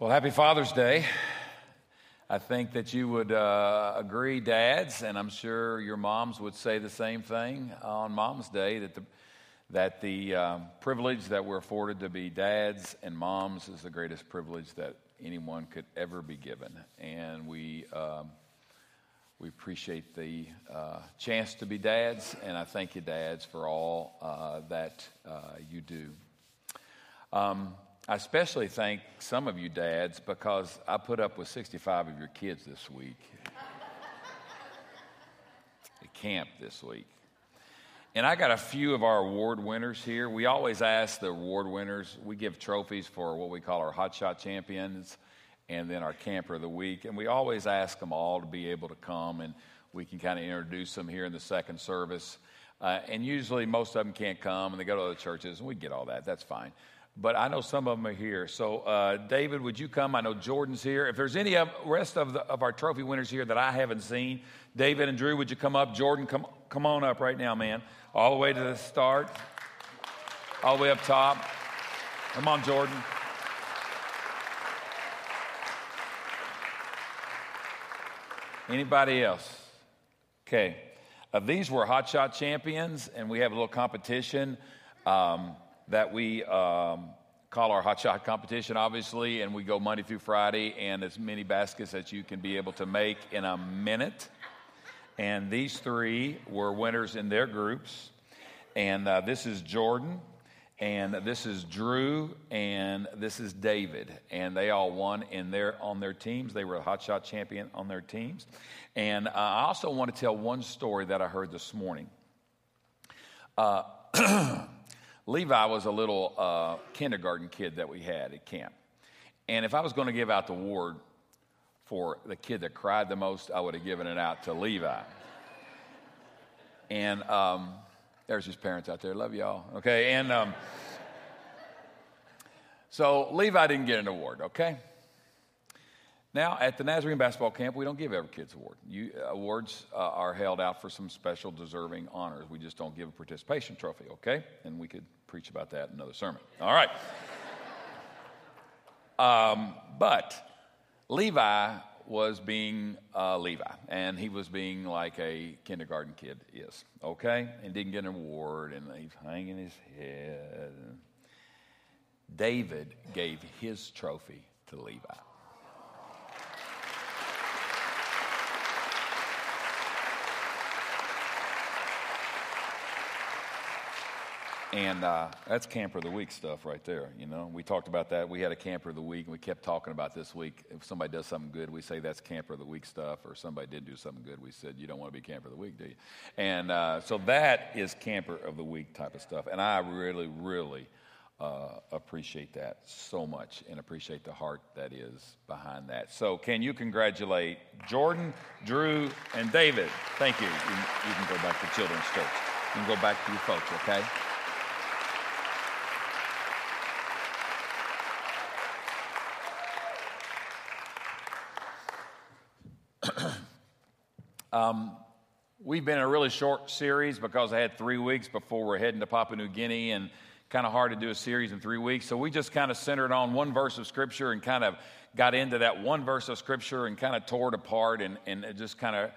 Well, happy Father's Day. I think that you would uh, agree, dads, and I'm sure your moms would say the same thing on Mom's Day that the, that the um, privilege that we're afforded to be dads and moms is the greatest privilege that anyone could ever be given. And we, um, we appreciate the uh, chance to be dads, and I thank you, dads, for all uh, that uh, you do. Um, I especially thank some of you dads because I put up with 65 of your kids this week at camp this week. And I got a few of our award winners here. We always ask the award winners, we give trophies for what we call our Hot Shot champions and then our camper of the week. And we always ask them all to be able to come and we can kind of introduce them here in the second service. Uh, and usually most of them can't come and they go to other churches and we get all that. That's fine but I know some of them are here. So, uh, David, would you come? I know Jordan's here. If there's any of rest of, the, of our trophy winners here that I haven't seen, David and Drew, would you come up? Jordan, come, come on up right now, man. All the way to the start, all the way up top. Come on, Jordan. Anybody else? Okay. Uh, these were Hot Shot champions, and we have a little competition. Um, that we um, call our hot shot competition, obviously, and we go Monday through Friday, and as many baskets as you can be able to make in a minute. And these three were winners in their groups. And uh, this is Jordan, and this is Drew, and this is David. And they all won in their, on their teams. They were a hot shot champion on their teams. And uh, I also want to tell one story that I heard this morning. Uh, Levi was a little uh, kindergarten kid that we had at camp. And if I was going to give out the award for the kid that cried the most, I would have given it out to Levi. and um, there's his parents out there. Love y'all. Okay. And um, so Levi didn't get an award, okay? Now, at the Nazarene basketball camp, we don't give every kid's award. You, awards uh, are held out for some special deserving honors. We just don't give a participation trophy, okay? And we could preach about that in another sermon. All right. um, but Levi was being uh, Levi, and he was being like a kindergarten kid is, okay? And didn't get an award, and he's hanging his head. David gave his trophy to Levi. And uh, that's camper of the week stuff right there. You know, we talked about that. We had a camper of the week, and we kept talking about this week. If somebody does something good, we say that's camper of the week stuff. Or somebody did do something good, we said you don't want to be camper of the week, do you? And uh, so that is camper of the week type of stuff. And I really, really uh, appreciate that so much, and appreciate the heart that is behind that. So, can you congratulate Jordan, Drew, and David? Thank you. You, you can go back to Children's Church. You can go back to your folks, okay? Um, we've been in a really short series because I had three weeks before we're heading to Papua New Guinea and kind of hard to do a series in three weeks. So we just kind of centered on one verse of Scripture and kind of got into that one verse of Scripture and kind of tore it apart and, and just kind of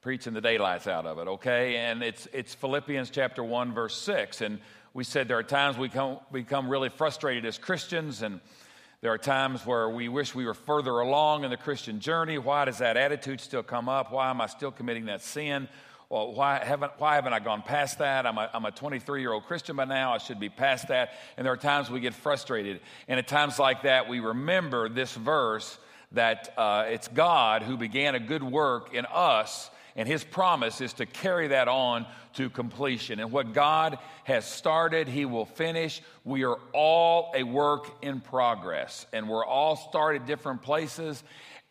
preaching the daylights out of it, okay? And it's, it's Philippians chapter 1, verse 6. And we said there are times we come, become really frustrated as Christians and there are times where we wish we were further along in the Christian journey. Why does that attitude still come up? Why am I still committing that sin? Well, why haven't, why haven't I gone past that? I'm a, I'm a 23 year old Christian by now. I should be past that. And there are times we get frustrated. And at times like that, we remember this verse that uh, it's God who began a good work in us and his promise is to carry that on to completion. And what God has started, he will finish. We are all a work in progress, and we're all started different places.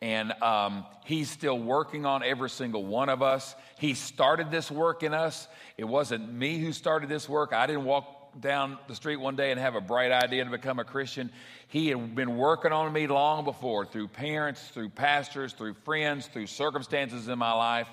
And um, he's still working on every single one of us. He started this work in us. It wasn't me who started this work. I didn't walk down the street one day and have a bright idea to become a Christian. He had been working on me long before through parents, through pastors, through friends, through circumstances in my life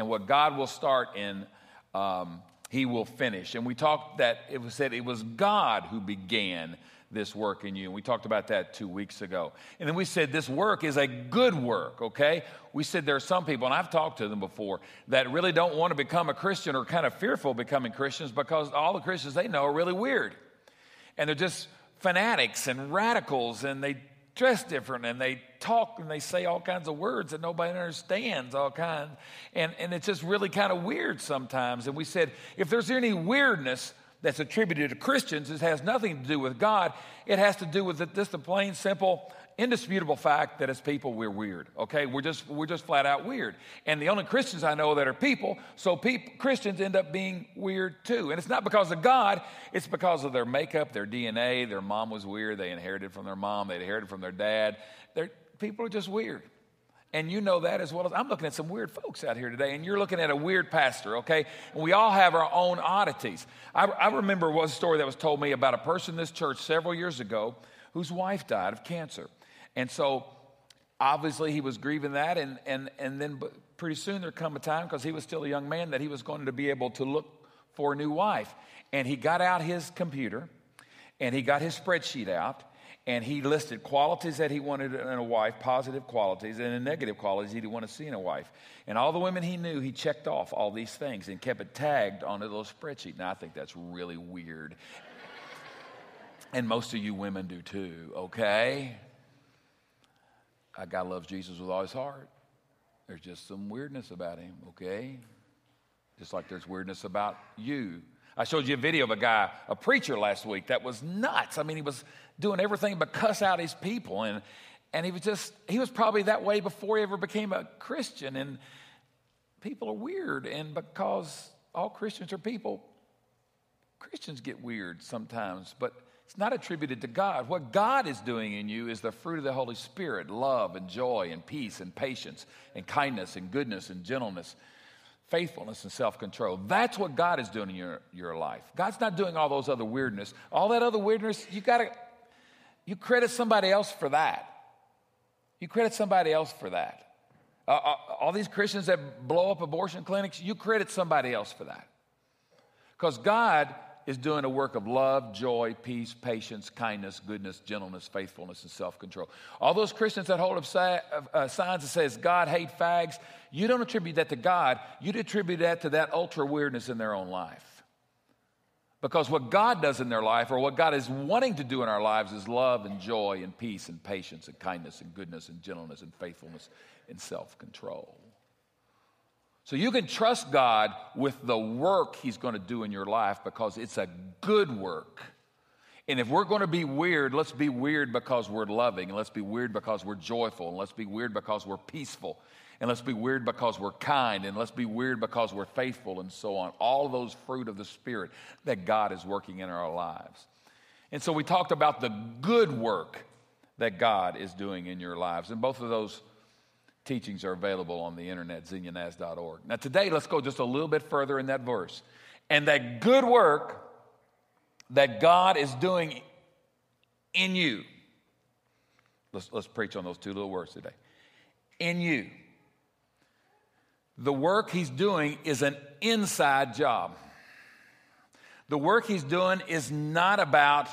and what God will start in, um, He will finish. And we talked that it was said it was God who began this work in you. And we talked about that two weeks ago. And then we said this work is a good work, okay? We said there are some people, and I've talked to them before, that really don't want to become a Christian or kind of fearful of becoming Christians because all the Christians they know are really weird. And they're just fanatics and radicals, and they dress different and they talk and they say all kinds of words that nobody understands all kinds and, and it's just really kind of weird sometimes and we said if there's any weirdness that's attributed to Christians. It has nothing to do with God. It has to do with the, just the plain, simple, indisputable fact that as people we're weird. Okay, we're just we're just flat out weird. And the only Christians I know that are people, so people, Christians end up being weird too. And it's not because of God. It's because of their makeup, their DNA. Their mom was weird. They inherited from their mom. They inherited from their dad. They're, people are just weird. And you know that as well as I'm looking at some weird folks out here today, and you're looking at a weird pastor, okay? And we all have our own oddities. I, I remember a story that was told me about a person in this church several years ago whose wife died of cancer. And so obviously he was grieving that, and, and, and then pretty soon there come a time, because he was still a young man, that he was going to be able to look for a new wife. And he got out his computer and he got his spreadsheet out and he listed qualities that he wanted in a wife, positive qualities, and the negative qualities he'd want to see in a wife. And all the women he knew, he checked off all these things and kept it tagged on a little spreadsheet. Now, I think that's really weird. and most of you women do too, okay? A guy loves Jesus with all his heart. There's just some weirdness about him, okay? Just like there's weirdness about you. I showed you a video of a guy, a preacher last week that was nuts. I mean, he was doing everything but cuss out his people. And, and he was just, he was probably that way before he ever became a Christian. And people are weird. And because all Christians are people, Christians get weird sometimes, but it's not attributed to God. What God is doing in you is the fruit of the Holy Spirit love and joy and peace and patience and kindness and goodness and gentleness, faithfulness and self control. That's what God is doing in your, your life. God's not doing all those other weirdness. All that other weirdness, you got to you credit somebody else for that. You credit somebody else for that. Uh, uh, all these Christians that blow up abortion clinics, you credit somebody else for that. Because God is doing a work of love, joy, peace, patience, kindness, goodness, gentleness, faithfulness, and self-control. All those Christians that hold up uh, signs that says God hate fags, you don't attribute that to God. You attribute that to that ultra weirdness in their own life. Because what God does in their life, or what God is wanting to do in our lives, is love and joy and peace and patience and kindness and goodness and gentleness and faithfulness and self control. So you can trust God with the work He's going to do in your life because it's a good work. And if we're going to be weird, let's be weird because we're loving, and let's be weird because we're joyful, and let's be weird because we're peaceful, and let's be weird because we're kind, and let's be weird because we're faithful, and so on. All those fruit of the Spirit that God is working in our lives. And so we talked about the good work that God is doing in your lives. And both of those teachings are available on the internet, zenyanaz.org. Now, today, let's go just a little bit further in that verse. And that good work that God is doing in you. Let's, let's preach on those two little words today. In you the work he's doing is an inside job. The work he's doing is not about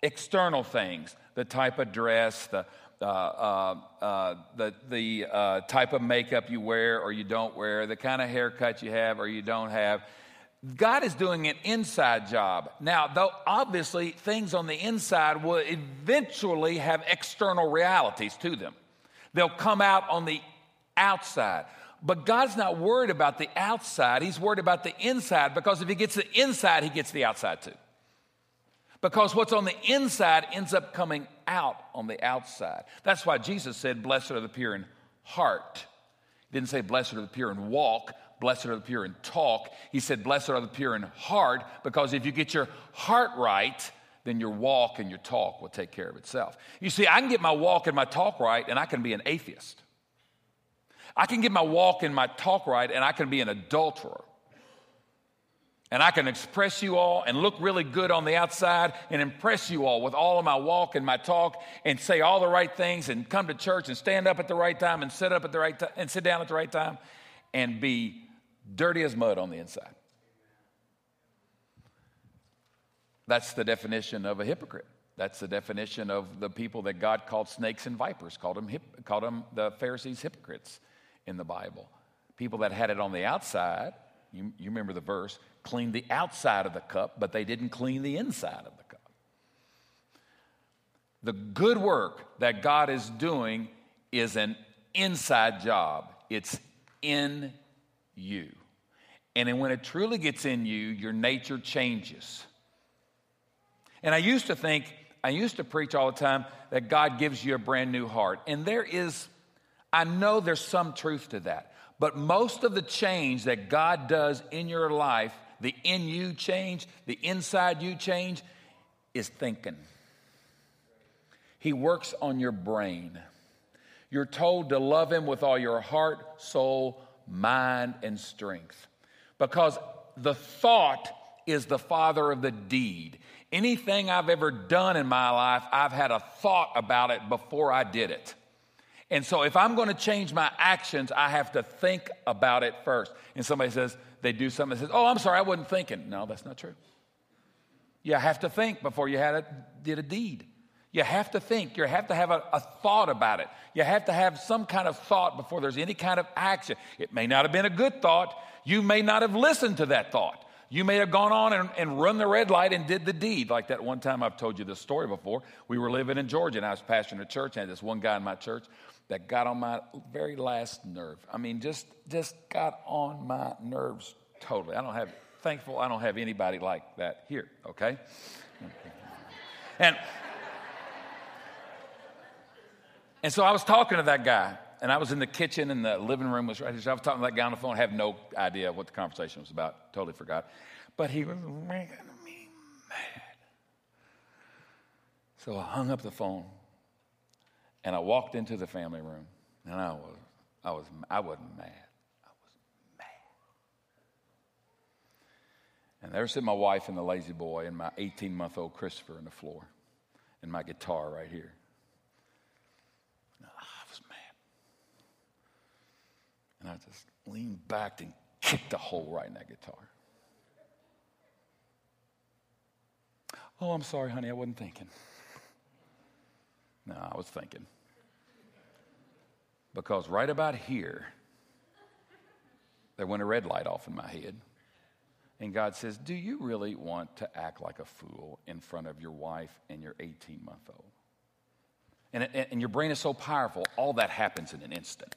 external things, the type of dress, the, uh, uh, uh, the, the uh, type of makeup you wear or you don't wear, the kind of haircut you have or you don't have. God is doing an inside job. Now, though obviously things on the inside will eventually have external realities to them, they'll come out on the outside. But God's not worried about the outside, He's worried about the inside because if He gets the inside, He gets the outside too. Because what's on the inside ends up coming out on the outside. That's why Jesus said, Blessed are the pure in heart. He didn't say, Blessed are the pure in walk, blessed are the pure in talk. He said, Blessed are the pure in heart, because if you get your heart right, then your walk and your talk will take care of itself. You see, I can get my walk and my talk right, and I can be an atheist. I can get my walk and my talk right, and I can be an adulterer. And I can express you all and look really good on the outside and impress you all with all of my walk and my talk and say all the right things and come to church and stand up at the right time and sit up at the right time and sit down at the right time and be dirty as mud on the inside. That's the definition of a hypocrite. That's the definition of the people that God called snakes and vipers, called them, hip, called them the Pharisees hypocrites in the Bible. People that had it on the outside, you, you remember the verse, cleaned the outside of the cup, but they didn't clean the inside of the cup. The good work that God is doing is an inside job, it's in you. And when it truly gets in you, your nature changes. And I used to think, I used to preach all the time that God gives you a brand new heart. And there is, I know there's some truth to that. But most of the change that God does in your life, the in you change, the inside you change, is thinking. He works on your brain. You're told to love Him with all your heart, soul, mind, and strength. Because the thought is the father of the deed. Anything I've ever done in my life, I've had a thought about it before I did it. And so if I'm going to change my actions, I have to think about it first. And somebody says, they do something that says, Oh, I'm sorry, I wasn't thinking. No, that's not true. You have to think before you had a, did a deed. You have to think. You have to have a, a, thought about it. You have to have some kind of thought before there's any kind of action. It may not have been a good thought. You may not have listened to that thought. You may have gone on and, and run the red light and did the deed. Like that one time I've told you this story before. We were living in Georgia and I was pastoring a church. And this one guy in my church that got on my very last nerve. I mean, just, just got on my nerves totally. I don't have, thankful I don't have anybody like that here, okay? And, and so I was talking to that guy and I was in the kitchen and the living room was right here. So I was talking to that guy on the phone. I have no idea what the conversation was about. Totally forgot. But he was making me mad. So I hung up the phone and I walked into the family room and I was, I was, I wasn't mad. I was mad. And there sit my wife and the La-Z-Boy and my 18 month old Christopher on the floor and my guitar right here. I was mad. And I just leaned back and kicked a hole right in that guitar. Oh, I'm sorry, honey, I wasn't thinking. No, I was thinking. Because right about here, there went a red light off in my head. And God says, Do you really want to act like a fool in front of your wife and your 18 month old? And, and your brain is so powerful, all that happens in an instant.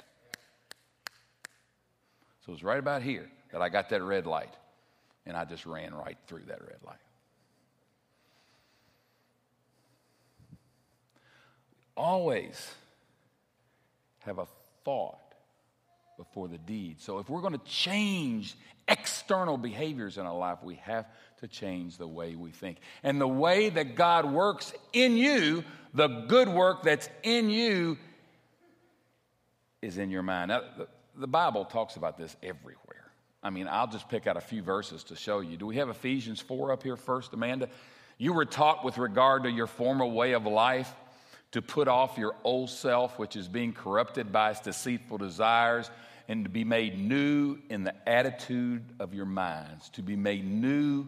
So it was right about here that I got that red light, and I just ran right through that red light. Always have a thought before the deed. So if we're going to change external behaviors in our life, we have to change the way we think. And the way that God works in you, the good work that's in you, is in your mind. Now, the Bible talks about this everywhere. I mean, I'll just pick out a few verses to show you. Do we have Ephesians 4 up here first, Amanda? You were taught with regard to your former way of life to put off your old self, which is being corrupted by its deceitful desires, and to be made new in the attitude of your minds. To be made new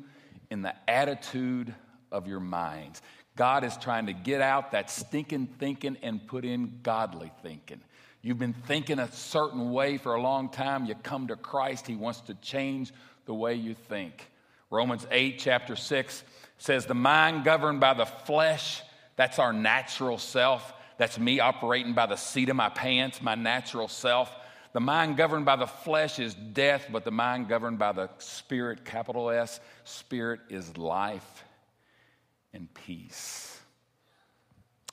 in the attitude of your minds. God is trying to get out that stinking thinking and put in godly thinking. You've been thinking a certain way for a long time. You come to Christ, He wants to change the way you think. Romans 8, chapter 6 says, The mind governed by the flesh, that's our natural self. That's me operating by the seat of my pants, my natural self. The mind governed by the flesh is death, but the mind governed by the spirit, capital S, spirit is life and peace.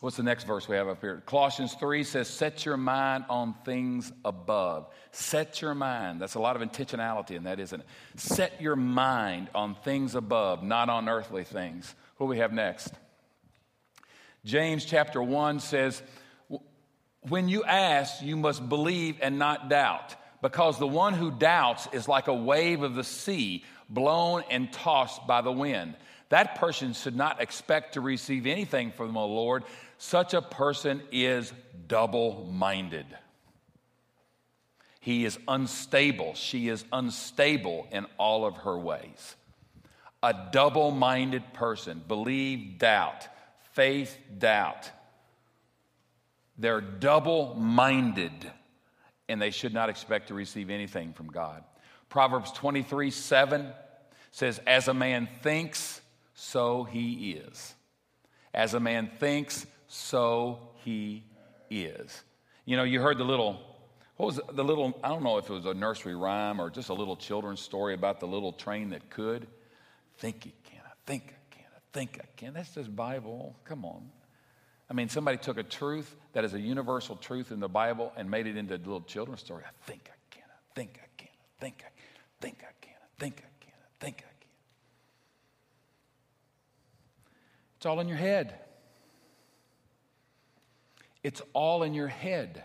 What's the next verse we have up here? Colossians 3 says, Set your mind on things above. Set your mind. That's a lot of intentionality in that, isn't it? Set your mind on things above, not on earthly things. What do we have next? James chapter 1 says, When you ask, you must believe and not doubt, because the one who doubts is like a wave of the sea, blown and tossed by the wind. That person should not expect to receive anything from the Lord such a person is double minded. He is unstable. She is unstable in all of her ways. A double minded person, believe, doubt, faith, doubt. They're double minded and they should not expect to receive anything from God. Proverbs 23 7 says, As a man thinks, so he is. As a man thinks, so he is. You know, you heard the little, what was the little, I don't know if it was a nursery rhyme or just a little children's story about the little train that could. Think it can, I think think I can. That's just Bible. Come on. I mean, somebody took a truth that is a universal truth in the Bible and made it into a little children's story. I think I can, I think I can, I think I can, I think I can, I think I can, I think I can. It's all in your head. It's all in your head.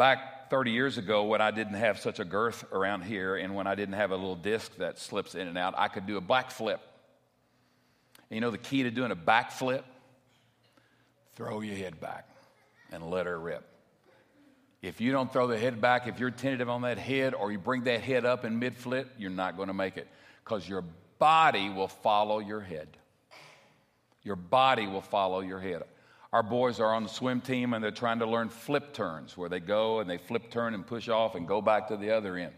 Back 30 years ago, when I didn't have such a girth around here and when I didn't have a little disc that slips in and out, I could do a backflip. And you know the key to doing a backflip? Throw your head back and let her rip. If you don't throw the head back, if you're tentative on that head or you bring that head up in mid flip, you're not going to make it because your body will follow your head. Your body will follow your head. Our boys are on the swim team and they're trying to learn flip turns where they go and they flip turn and push off and go back to the other end.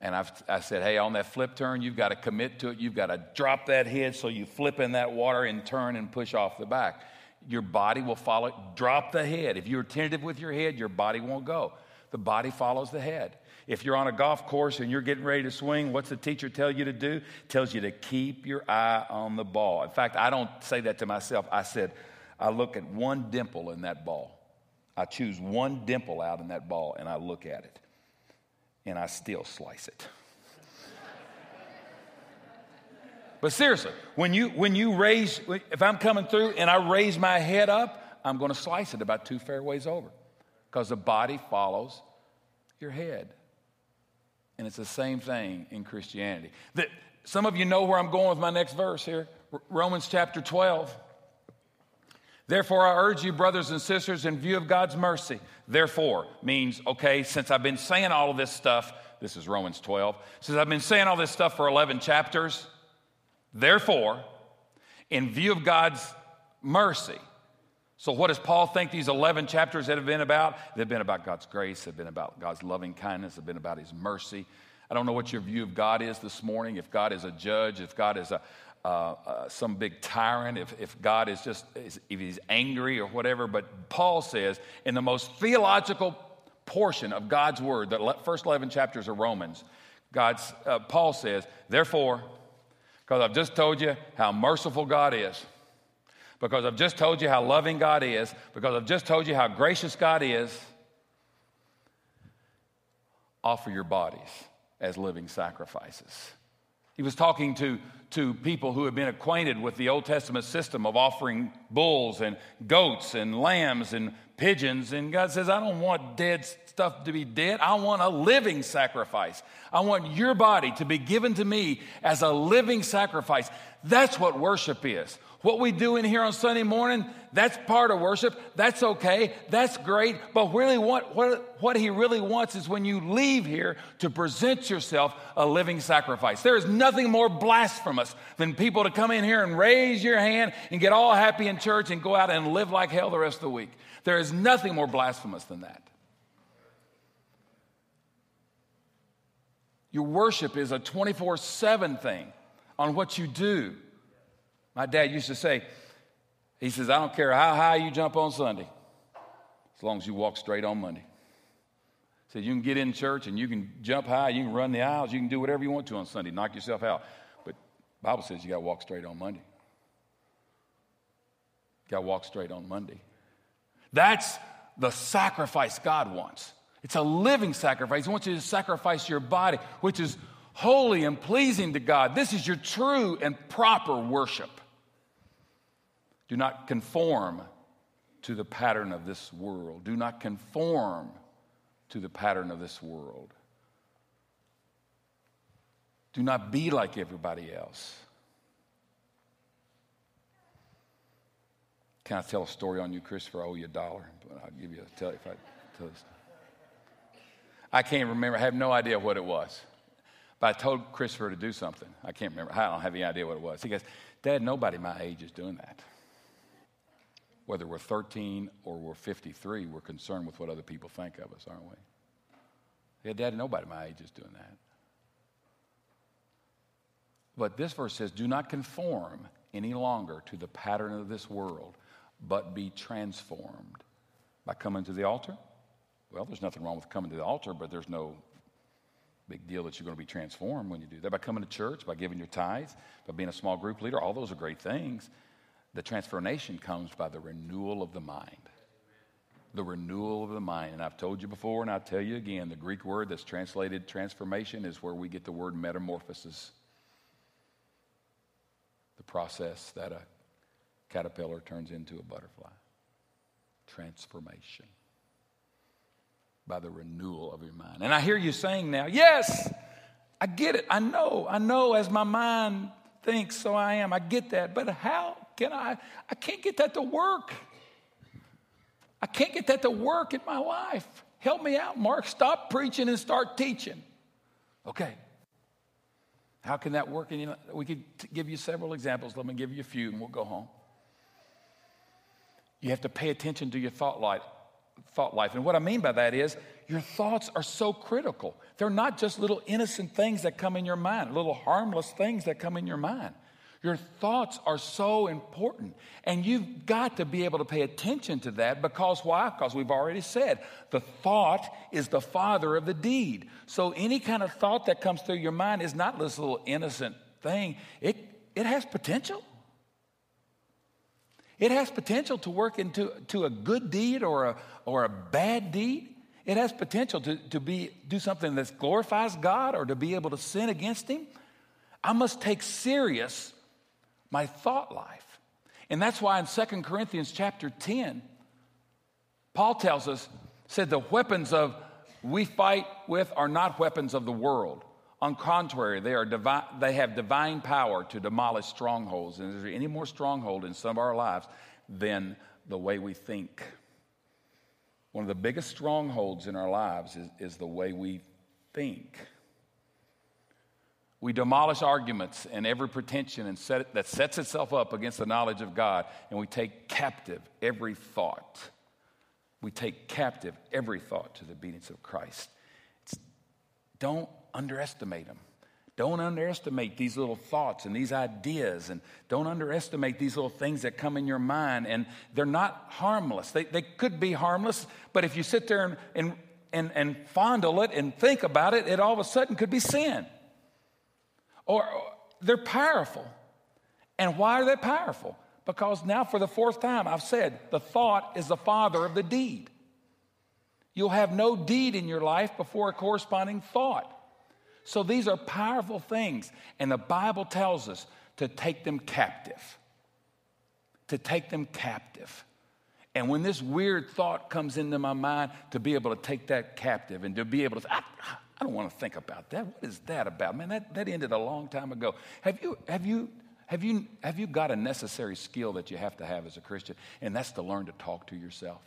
And I've, I said, hey, on that flip turn, you've got to commit to it. You've got to drop that head so you flip in that water and turn and push off the back. Your body will follow. Drop the head. If you're tentative with your head, your body won't go. The body follows the head. If you're on a golf course and you're getting ready to swing, what's the teacher tell you to do? Tells you to keep your eye on the ball. In fact, I don't say that to myself. I said, I look at one dimple in that ball. I choose one dimple out in that ball and I look at it and I still slice it. but seriously, when you, when you raise, if I'm coming through and I raise my head up, I'm going to slice it about two fairways over because the body follows your head. And it's the same thing in Christianity. That some of you know where I'm going with my next verse here Romans chapter 12. Therefore, I urge you, brothers and sisters, in view of God's mercy. Therefore means, okay, since I've been saying all of this stuff, this is Romans 12, since I've been saying all this stuff for 11 chapters, therefore, in view of God's mercy. So, what does Paul think these 11 chapters have been about? They've been about God's grace, they've been about God's loving kindness, they've been about His mercy. I don't know what your view of God is this morning, if God is a judge, if God is a, uh, uh, some big tyrant, if, if God is just, if he's angry or whatever. But Paul says in the most theological portion of God's word, the first 11 chapters of Romans, God's, uh, Paul says, therefore, because I've just told you how merciful God is, because I've just told you how loving God is, because I've just told you how gracious God is, offer your bodies as living sacrifices. He was talking to, to people who had been acquainted with the Old Testament system of offering bulls and goats and lambs and pigeons. And God says, I don't want dead stuff to be dead. I want a living sacrifice. I want your body to be given to me as a living sacrifice. That's what worship is. What we do in here on Sunday morning, that's part of worship. That's okay. That's great. But really, what, what, what he really wants is when you leave here to present yourself a living sacrifice. There is nothing more blasphemous than people to come in here and raise your hand and get all happy in church and go out and live like hell the rest of the week. There is nothing more blasphemous than that. Your worship is a 24 7 thing on what you do. My dad used to say, he says, I don't care how high you jump on Sunday, as long as you walk straight on Monday. He said, you can get in church and you can jump high, you can run the aisles, you can do whatever you want to on Sunday, knock yourself out. But Bible says you got to walk straight on Monday. Got to walk straight on Monday. That's the sacrifice God wants. It's a living sacrifice. He wants you to sacrifice your body, which is holy and pleasing to God. This is your true and proper worship. Do not conform to the pattern of this world. Do not conform to the pattern of this world. Do not be like everybody else. Can I tell a story on you, Christopher? I owe you a dollar, but I'll give you a tell if I tell this. I can't remember. I have no idea what it was. But I told Christopher to do something. I can't remember. I don't have any idea what it was. He goes, Dad, nobody my age is doing that. Whether we're 13 or we're 53, we're concerned with what other people think of us, aren't we? Yeah, Dad, nobody my age is doing that. But this verse says, Do not conform any longer to the pattern of this world, but be transformed by coming to the altar. Well, there's nothing wrong with coming to the altar, but there's no big deal that you're going to be transformed when you do that. By coming to church, by giving your tithes, by being a small group leader, all those are great things. The transformation comes by the renewal of the mind. The renewal of the mind. And I've told you before, and I'll tell you again the Greek word that's translated transformation is where we get the word metamorphosis. The process that a caterpillar turns into a butterfly. Transformation by the renewal of your mind. And I hear you saying now, yes, I get it. I know. I know as my mind thinks, so I am. I get that. But how can I? I can't get that to work. I can't get that to work in my life. Help me out, Mark. Stop preaching and start teaching. Okay. How can that work? And you know, we could give you several examples. Let me give you a few and we'll go home. You have to pay attention to your thought life thought life. And what I mean by that is your thoughts are so critical. They're not just little innocent things that come in your mind, little harmless things that come in your mind. Your thoughts are so important. And you've got to be able to pay attention to that because why? Because we've already said the thought is the father of the deed. So any kind of thought that comes through your mind is not this little innocent thing, it, it has potential. It has potential to work into to a good deed or a, or a bad deed. It has potential to, to be, do something that glorifies God or to be able to sin against Him. I must take serious my thought life. And that's why in 2 Corinthians chapter 10, Paul tells us, said the weapons of we fight with are not weapons of the world. On contrary, they, are divi- they have divine power to demolish strongholds. And is there any more stronghold in some of our lives than the way we think? One of the biggest strongholds in our lives is, is the way we think. We demolish arguments and every pretension and set, that sets itself up against the knowledge of God, and we take captive every thought. We take captive every thought to the obedience of Christ. It's, don't underestimate them. Don't underestimate these little thoughts and these ideas, and don't underestimate these little things that come in your mind. And they're not harmless. They, they could be harmless, but if you sit there and, and, and, and fondle it and think about it, it all of a sudden could be sin. Or, or they're powerful. And why are they powerful? Because now, for the fourth time, I've said the thought is the father of the deed. You'll have no deed in your life before a corresponding thought. So these are powerful things. And the Bible tells us to take them captive. To take them captive. And when this weird thought comes into my mind, to be able to take that captive and to be able to, I, I don't want to think about that. What is that about? Man, that, that ended a long time ago. Have you, have you, have you, have you got a necessary skill that you have to have as a Christian? And that's to learn to talk to yourself.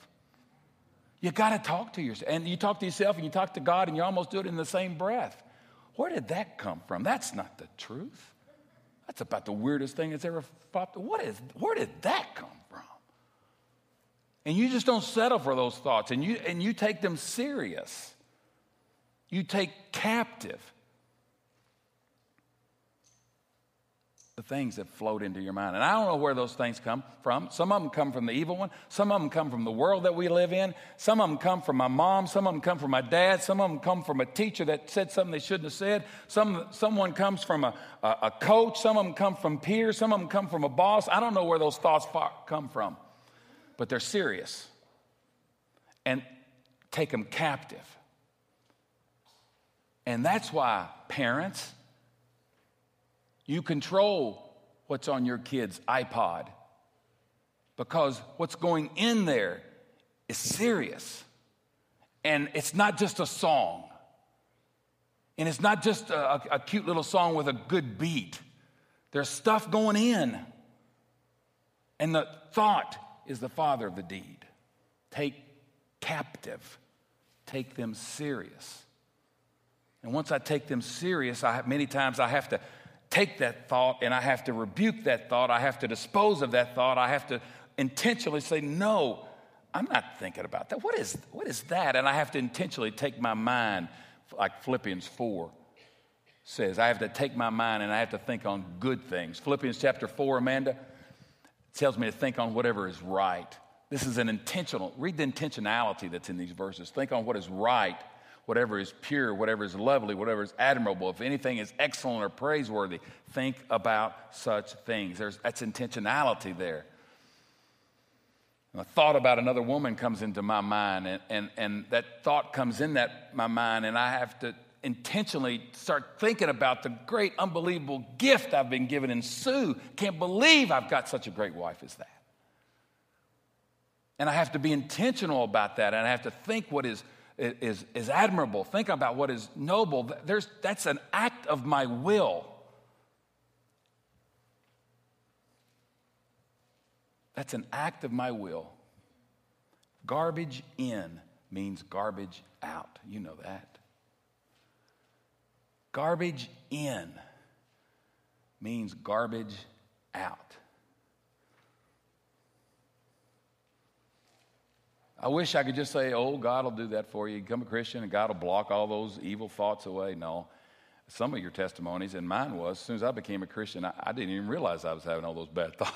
You got to talk to yourself. And you talk to yourself and you talk to God and you almost do it in the same breath. Where did that come from? That's not the truth. That's about the weirdest thing that's ever popped. What is, where did that come from? And you just don't settle for those thoughts and you, and you take them serious. You take captive the things that float into your mind. And I don't know where those things come from. Some of them come from the evil one. Some of them come from the world that we live in. Some of them come from my mom. Some of them come from my dad. Some of them come from a teacher that said something they shouldn't have said. Some, someone comes from a, a, a coach. Some of them come from peers. Some of them come from a boss. I don't know where those thoughts come from, but they're serious. And take them captive. And that's why parents, you control what's on your kid's iPod because what's going in there is serious. And it's not just a song. And it's not just a, a, cute little song with a good beat. There's stuff going in. And the thought is the father of the deed. Take captive, take them serious. And once I take them serious, I, many times I have to take that thought and I have to rebuke that thought. I have to dispose of that thought. I have to intentionally say, no, I'm not thinking about that. What is, what is that? And I have to intentionally take my mind, like Philippians 4 says. I have to take my mind and I have to think on good things. Philippians chapter 4, Amanda, tells me to think on whatever is right. This is an intentional, read the intentionality that's in these verses. Think on what is right, whatever is pure, whatever is lovely, whatever is admirable. If anything is excellent or praiseworthy, think about such things. There's, that's intentionality there. And a thought about another woman comes into my mind, and, and, and that thought comes in that my mind, and I have to intentionally start thinking about the great, unbelievable gift I've been given in Sue. Can't believe I've got such a great wife as that. And I have to be intentional about that, and I have to think what is, is, is admirable, think about what is noble. There's, that's an act of my will. That's an act of my will. Garbage in means garbage out. You know that. Garbage in means garbage out. I wish I could just say, oh, God will do that for you. Become a Christian and God will block all those evil thoughts away. No. Some of your testimonies, and mine was, as soon as I became a Christian, I, I didn't even realize I was having all those bad thoughts.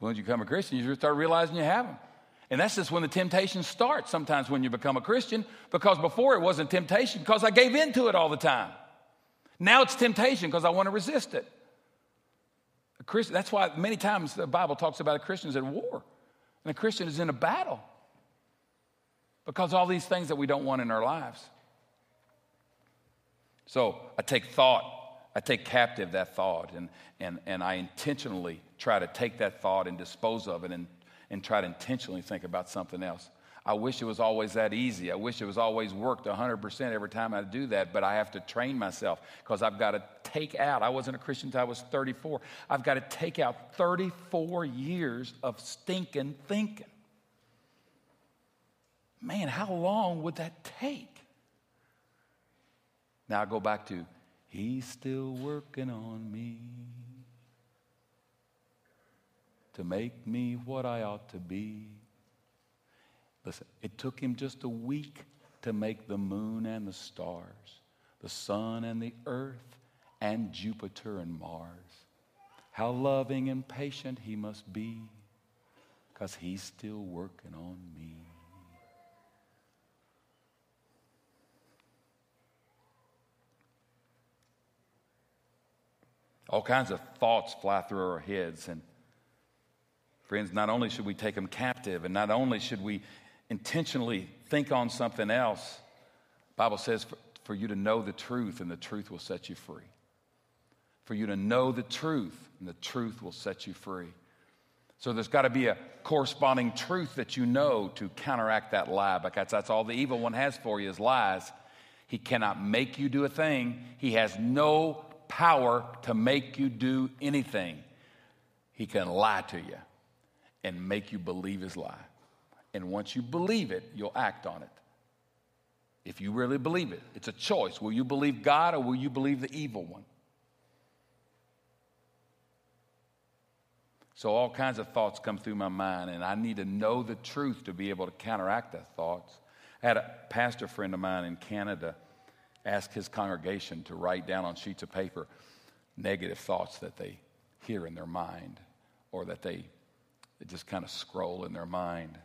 when you become a Christian, you start realizing you have them. And that's just when the temptation starts sometimes when you become a Christian, because before it wasn't temptation because I gave in to it all the time. Now it's temptation because I want to resist it. A that's why many times the Bible talks about a Christian is at war and a Christian is in a battle because all these things that we don't want in our lives. So I take thought, I take captive that thought, and, and, and I intentionally try to take that thought and dispose of it and and try to intentionally think about something else. I wish it was always that easy. I wish it was always worked 100% every time I do that, but I have to train myself because I've got to take out. I wasn't a Christian until I was 34. I've got to take out 34 years of stinking thinking. Man, how long would that take? Now I go back to, He's still working on me to make me what I ought to be. Listen, it took him just a week to make the moon and the stars, the sun and the earth, and Jupiter and Mars. How loving and patient he must be, because he's still working on me. All kinds of thoughts fly through our heads, and Friends, not only should we take them captive, and not only should we intentionally think on something else, Bible says for, for you to know the truth, and the truth will set you free. For you to know the truth, and the truth will set you free. So there's got to be a corresponding truth that you know to counteract that lie, because that's all the evil one has for you is lies. He cannot make you do a thing. He has no power to make you do anything. He can lie to you and make you believe his lie. And once you believe it, you'll act on it. If you really believe it, it's a choice. Will you believe God or will you believe the evil one? So, all kinds of thoughts come through my mind, and I need to know the truth to be able to counteract those thoughts. I had a pastor friend of mine in Canada ask his congregation to write down on sheets of paper negative thoughts that they hear in their mind or that they just kind of scroll in their mind.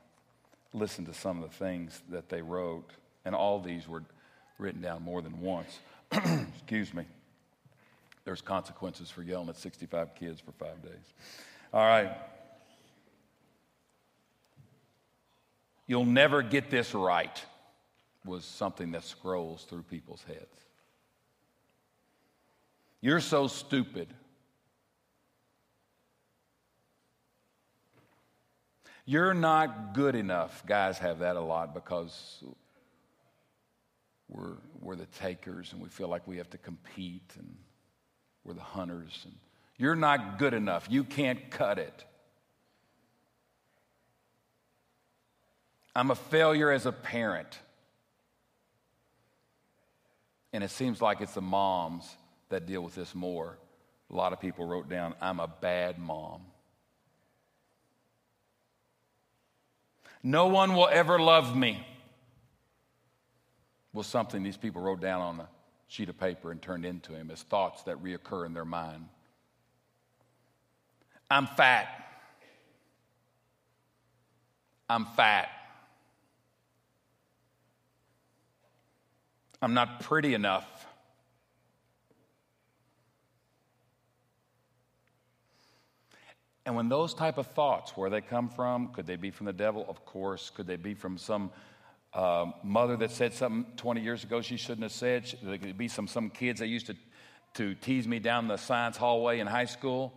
Listen to some of the things that they wrote. And all these were written down more than once. Excuse me. There's consequences for yelling at 65 kids for five days. All right. You'll never get this right, was something that scrolls through people's heads. You're so stupid. You're not good enough. Guys have that a lot because we're, we're the takers and we feel like we have to compete and we're the hunters. And you're not good enough. You can't cut it. I'm a failure as a parent. And it seems like it's the moms that deal with this more. A lot of people wrote down, I'm a bad mom. No one will ever love me. Was something these people wrote down on a sheet of paper and turned into him as thoughts that reoccur in their mind. I'm fat. I'm fat. I'm not pretty enough. And when those type of thoughts, where they come from, could they be from the devil? Of course. Could they be from some uh, mother that said something 20 years ago she shouldn't have said? There could be some, some kids that used to, to tease me down the science hallway in high school.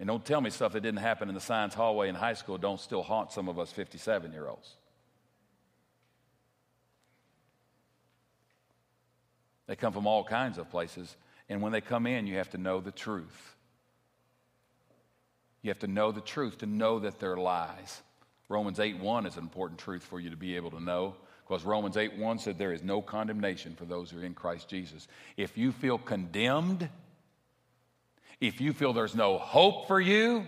And don't tell me stuff that didn't happen in the science hallway in high school don't still haunt some of us 57 year olds. They come from all kinds of places. And when they come in, you have to know the truth. You have to know the truth to know that they're lies. Romans 8 1 is an important truth for you to be able to know because Romans 8 1 said there is no condemnation for those who are in Christ Jesus. If you feel condemned, if you feel there's no hope for you,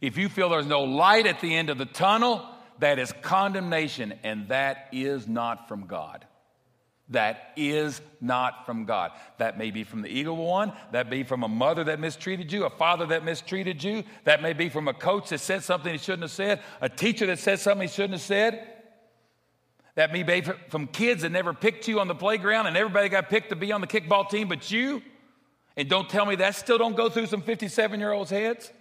if you feel there's no light at the end of the tunnel, that is condemnation, and that is not from God that is not from God. That may be from the evil one. That may be from a mother that mistreated you, a father that mistreated you. That may be from a coach that said something he shouldn't have said, a teacher that said something he shouldn't have said. That may be from kids that never picked you on the playground and everybody got picked to be on the kickball team but you. And don't tell me that still don't go through some 57 year olds' heads.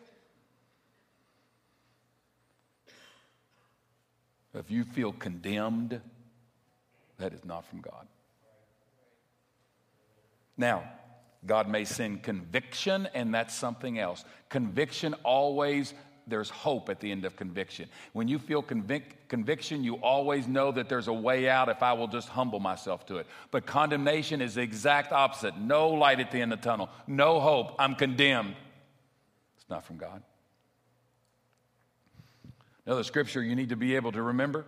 If you feel condemned, that is not from God. Now, God may send conviction, and that's something else. Conviction always, there's hope at the end of conviction. When you feel convic- conviction, you always know that there's a way out if I will just humble myself to it. But condemnation is the exact opposite no light at the end of the tunnel, no hope, I'm condemned. It's not from God. Another scripture you need to be able to remember.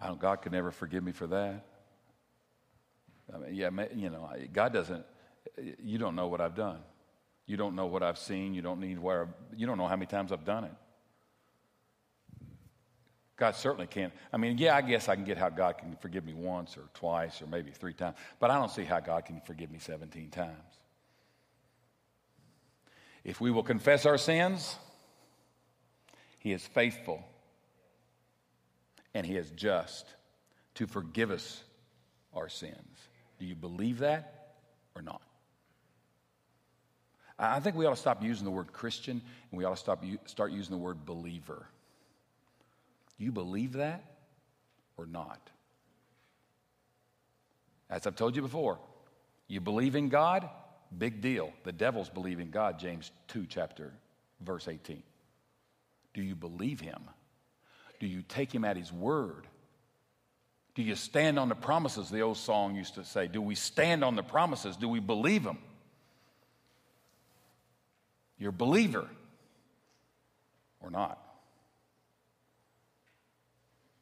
I don't, God could never forgive me for that. I mean, yeah, you know, God doesn't, you don't know what I've done. You don't know what I've seen. You don't need where, you don't know how many times I've done it. God certainly can't. I mean, yeah, I guess I can get how God can forgive me once or twice or maybe three times, but I don't see how God can forgive me 17 times. If we will confess our sins, He is faithful and He is just to forgive us our sins. Do you believe that or not? I think we ought to stop using the word Christian and we ought to stop, start using the word believer. Do you believe that or not? As I've told you before, you believe in God, big deal. The devils believe in God, James 2, chapter, verse 18. Do you believe him? Do you take him at his word? Do you stand on the promises? The old song used to say, Do we stand on the promises? Do we believe them? You're a believer or not.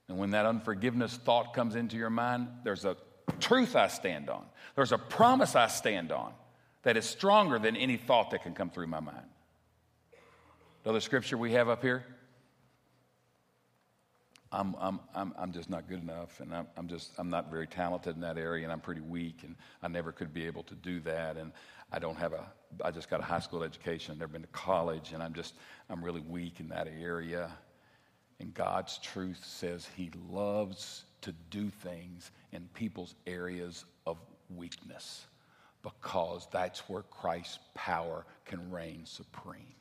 And when that unforgiveness thought comes into your mind, there's a truth I stand on. There's a promise I stand on that is stronger than any thought that can come through my mind. Another scripture we have up here I'm, I'm, I'm, I'm just not good enough, and I'm, I'm just I'm not very talented in that area, and I'm pretty weak, and I never could be able to do that, and I don't have a I just got a high school education, never been to college, and I'm just I'm really weak in that area. And God's truth says He loves to do things in people's areas of weakness because that's where Christ's power can reign supreme.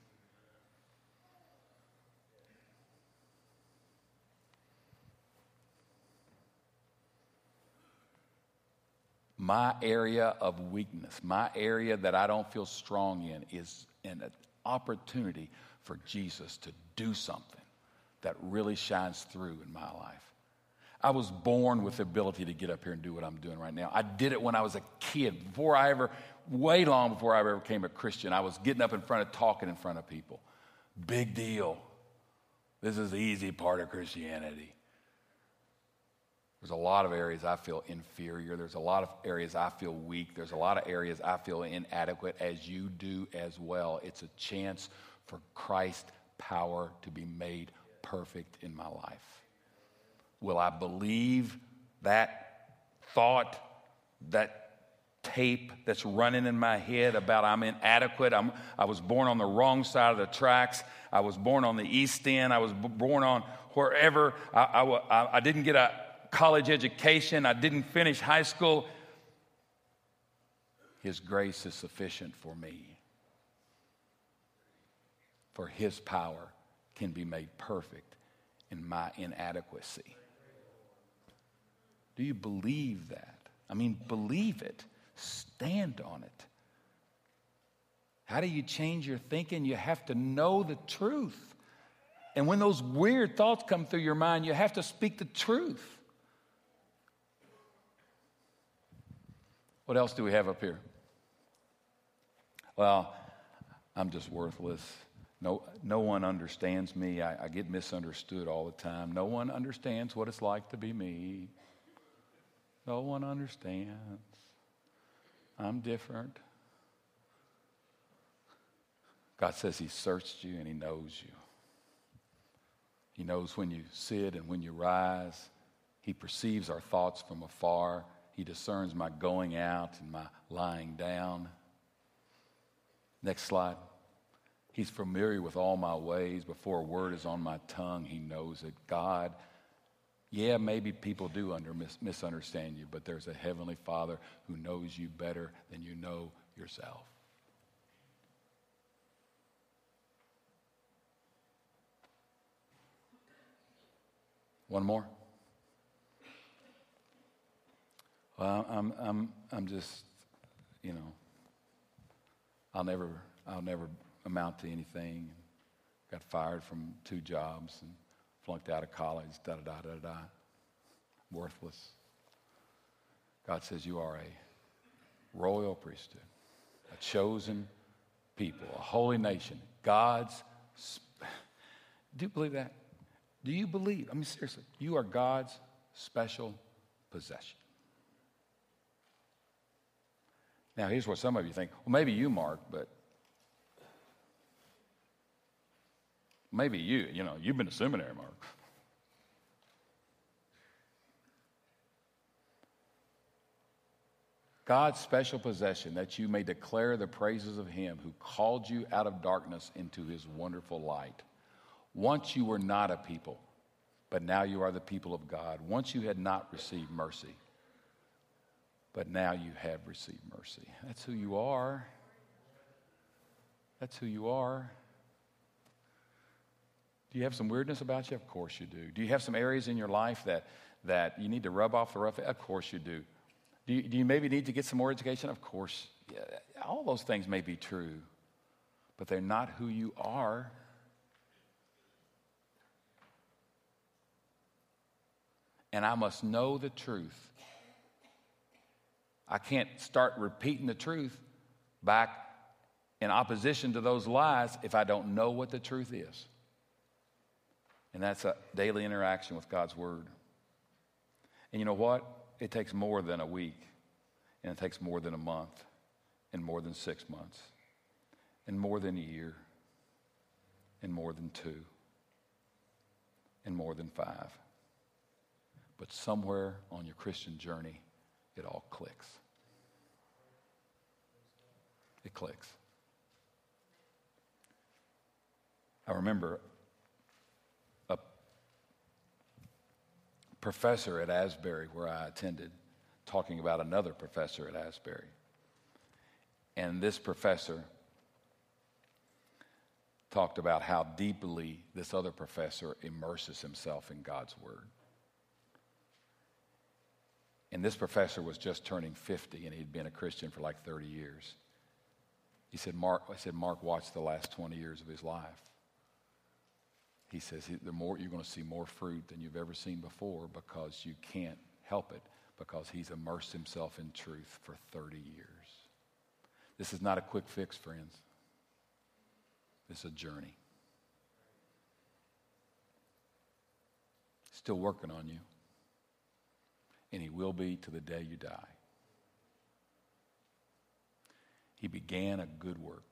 My area of weakness, my area that I don't feel strong in, is an opportunity for Jesus to do something that really shines through in my life. I was born with the ability to get up here and do what I'm doing right now. I did it when I was a kid, before I ever, way long before I ever became a Christian. I was getting up in front of, talking in front of people. Big deal. This is the easy part of Christianity. There's a lot of areas I feel inferior. There's a lot of areas I feel weak. There's a lot of areas I feel inadequate, as you do as well. It's a chance for Christ's power to be made perfect in my life. Will I believe that thought, that tape that's running in my head about I'm inadequate. I'm, I was born on the wrong side of the tracks. I was born on the East End. I was born on wherever. I, I, I didn't get a college education. I didn't finish high school. His grace is sufficient for me. For his power can be made perfect in my inadequacy. Do you believe that? I mean, believe it. Stand on it. How do you change your thinking? You have to know the truth. And when those weird thoughts come through your mind, you have to speak the truth. What else do we have up here? Well, I'm just worthless. No, no one understands me. I, I, get misunderstood all the time. No one understands what it's like to be me. No one understands. I'm different. God says He searched you and He knows you. He knows when you sit and when you rise. He perceives our thoughts from afar. He discerns my going out and my lying down. Next slide. He's familiar with all my ways. Before a word is on my tongue, He knows it. God yeah, maybe people do under, mis- misunderstand you, but there's a heavenly Father who knows you better than you know yourself. One more. Well, I'm, I'm, I'm just, you know, I'll never, I'll never amount to anything. Got fired from two jobs and flunked out of college, da da da da da. Worthless. God says you are a royal priesthood, a chosen people, a holy nation, God's. Do you believe that? Do you believe? I mean, seriously, you are God's special possession. Now, here's what some of you think. Well, maybe you, Mark, but Maybe you, you know, you've been to seminary, Mark. God's special possession that you may declare the praises of him who called you out of darkness into his wonderful light. Once you were not a people, but now you are the people of God. Once you had not received mercy, but now you have received mercy. That's who you are. That's who you are. Do you have some weirdness about you? Of course you do. Do you have some areas in your life that, that you need to rub off the rough? Of course you do. Do you, do you maybe need to get some more education? Of course. Yeah, all those things may be true, but they're not who you are. And I must know the truth. I can't start repeating the truth back in opposition to those lies if I don't know what the truth is. And that's a daily interaction with God's Word. And you know what? It takes more than a week, and it takes more than a month, and more than six months, and more than a year, and more than two, and more than five. But somewhere on your Christian journey, it all clicks. It clicks. I remember a professor at Asbury, where I attended, talking about another professor at Asbury. And this professor talked about how deeply this other professor immerses himself in God's Word. And this professor was just turning 50 and he'd been a Christian for like 30 years. He said, Mark, I said, Mark watched the last 20 years of his life he says the more you're going to see more fruit than you've ever seen before because you can't help it because he's immersed himself in truth for 30 years. This is not a quick fix, friends. It's a journey. Still working on you. And He will be to the day you die. He began a good work.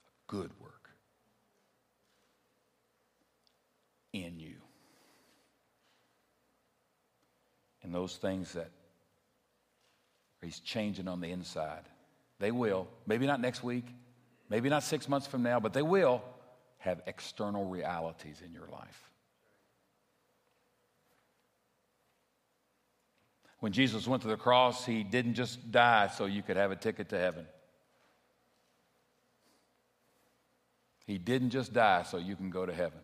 A good work in you. And those things that He's changing on the inside, they will. Maybe not next week, maybe not six months from now, but they will have external realities in your life. When Jesus went to the cross, he didn't just die so you could have a ticket to heaven. He didn't just die so you can go to heaven.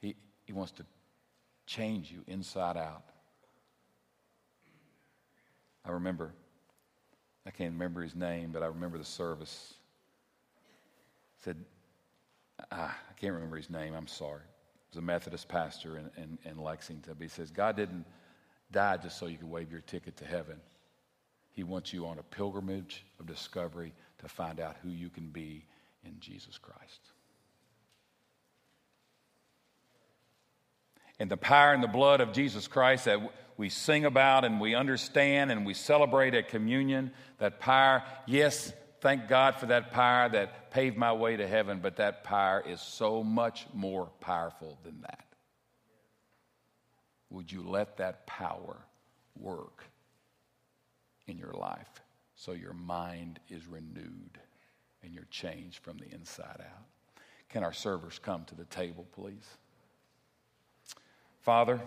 He, he wants to change you inside out. I remember, I can't remember his name, but I remember the service. said, ah, I can't remember his name, I'm sorry was a Methodist pastor in, in, in Lexington. But he says, God didn't die just so you could wave your ticket to heaven. He wants you on a pilgrimage of discovery to find out who you can be in Jesus Christ. And the power and the blood of Jesus Christ that we sing about and we understand and we celebrate at communion, that power, yes, thank God for that power that paved my way to heaven, but that power is so much more powerful than that. Would you let that power work in your life so your mind is renewed and you're changed from the inside out? Can our servers come to the table, please? Father,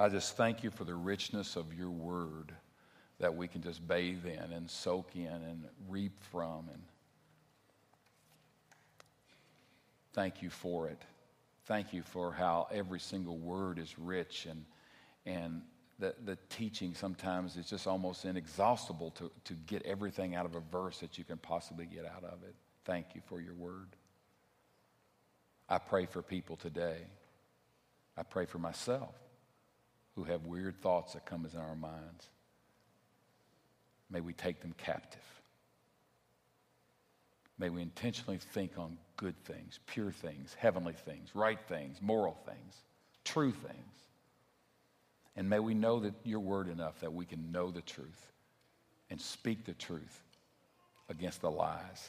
I just thank you for the richness of your word that we can just bathe in and soak in and reap from. And thank you for it. Thank you for how every single word is rich and, and the, the teaching sometimes is just almost inexhaustible to, to get everything out of a verse that you can possibly get out of it. Thank you for your word. I pray for people today. I pray for myself who have weird thoughts that come in our minds. May we take them captive. May we intentionally think on good things, pure things, heavenly things, right things, moral things, true things. And may we know that your word enough that we can know the truth and speak the truth against the lies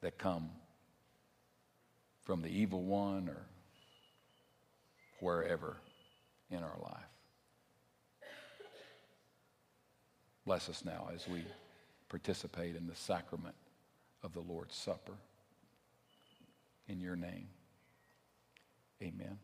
that come from the evil one or wherever in our life. Bless us now as we participate in the sacrament of the Lord's Supper. In your name, amen.